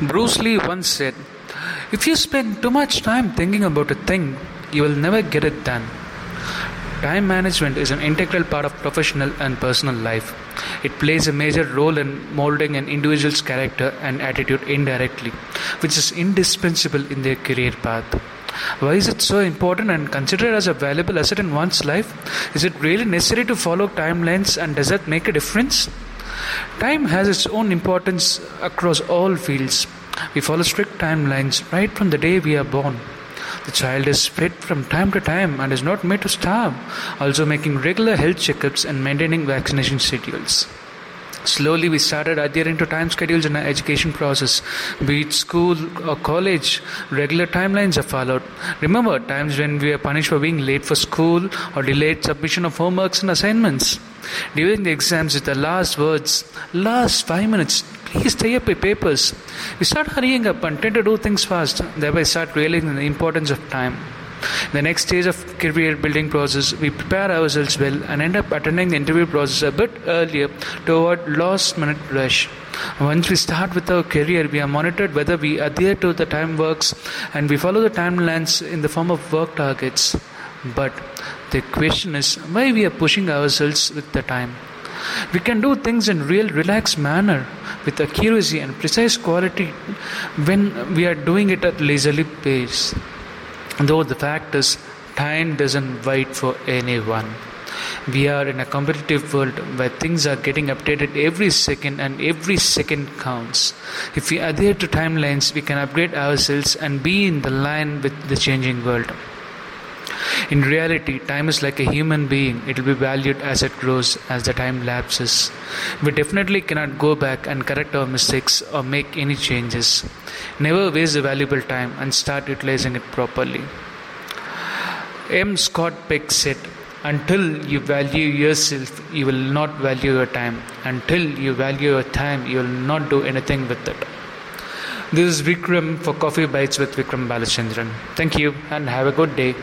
Bruce Lee once said, If you spend too much time thinking about a thing, you will never get it done. Time management is an integral part of professional and personal life. It plays a major role in molding an individual's character and attitude indirectly, which is indispensable in their career path. Why is it so important and considered as a valuable asset in one's life? Is it really necessary to follow timelines and does that make a difference? Time has its own importance across all fields. We follow strict timelines right from the day we are born. The child is fed from time to time and is not made to starve, also making regular health checkups and maintaining vaccination schedules. Slowly, we started adhering to time schedules in our education process. Be it school or college, regular timelines are followed. Remember times when we were punished for being late for school or delayed submission of homeworks and assignments. During the exams, with the last words, last five minutes, please tie up your papers. We start hurrying up and tend to do things fast, thereby start realizing the importance of time. The next stage of career building process, we prepare ourselves well and end up attending the interview process a bit earlier to avoid last minute rush. Once we start with our career, we are monitored whether we adhere to the time works and we follow the timelines in the form of work targets. But the question is why we are pushing ourselves with the time. We can do things in real relaxed manner with accuracy and precise quality when we are doing it at leisurely pace. Though the fact is, time doesn't wait for anyone. We are in a competitive world where things are getting updated every second and every second counts. If we adhere to timelines, we can upgrade ourselves and be in the line with the changing world. In reality, time is like a human being. It will be valued as it grows, as the time lapses. We definitely cannot go back and correct our mistakes or make any changes. Never waste the valuable time and start utilizing it properly. M. Scott Peck said, Until you value yourself, you will not value your time. Until you value your time, you will not do anything with it. This is Vikram for Coffee Bites with Vikram Balachandran. Thank you and have a good day.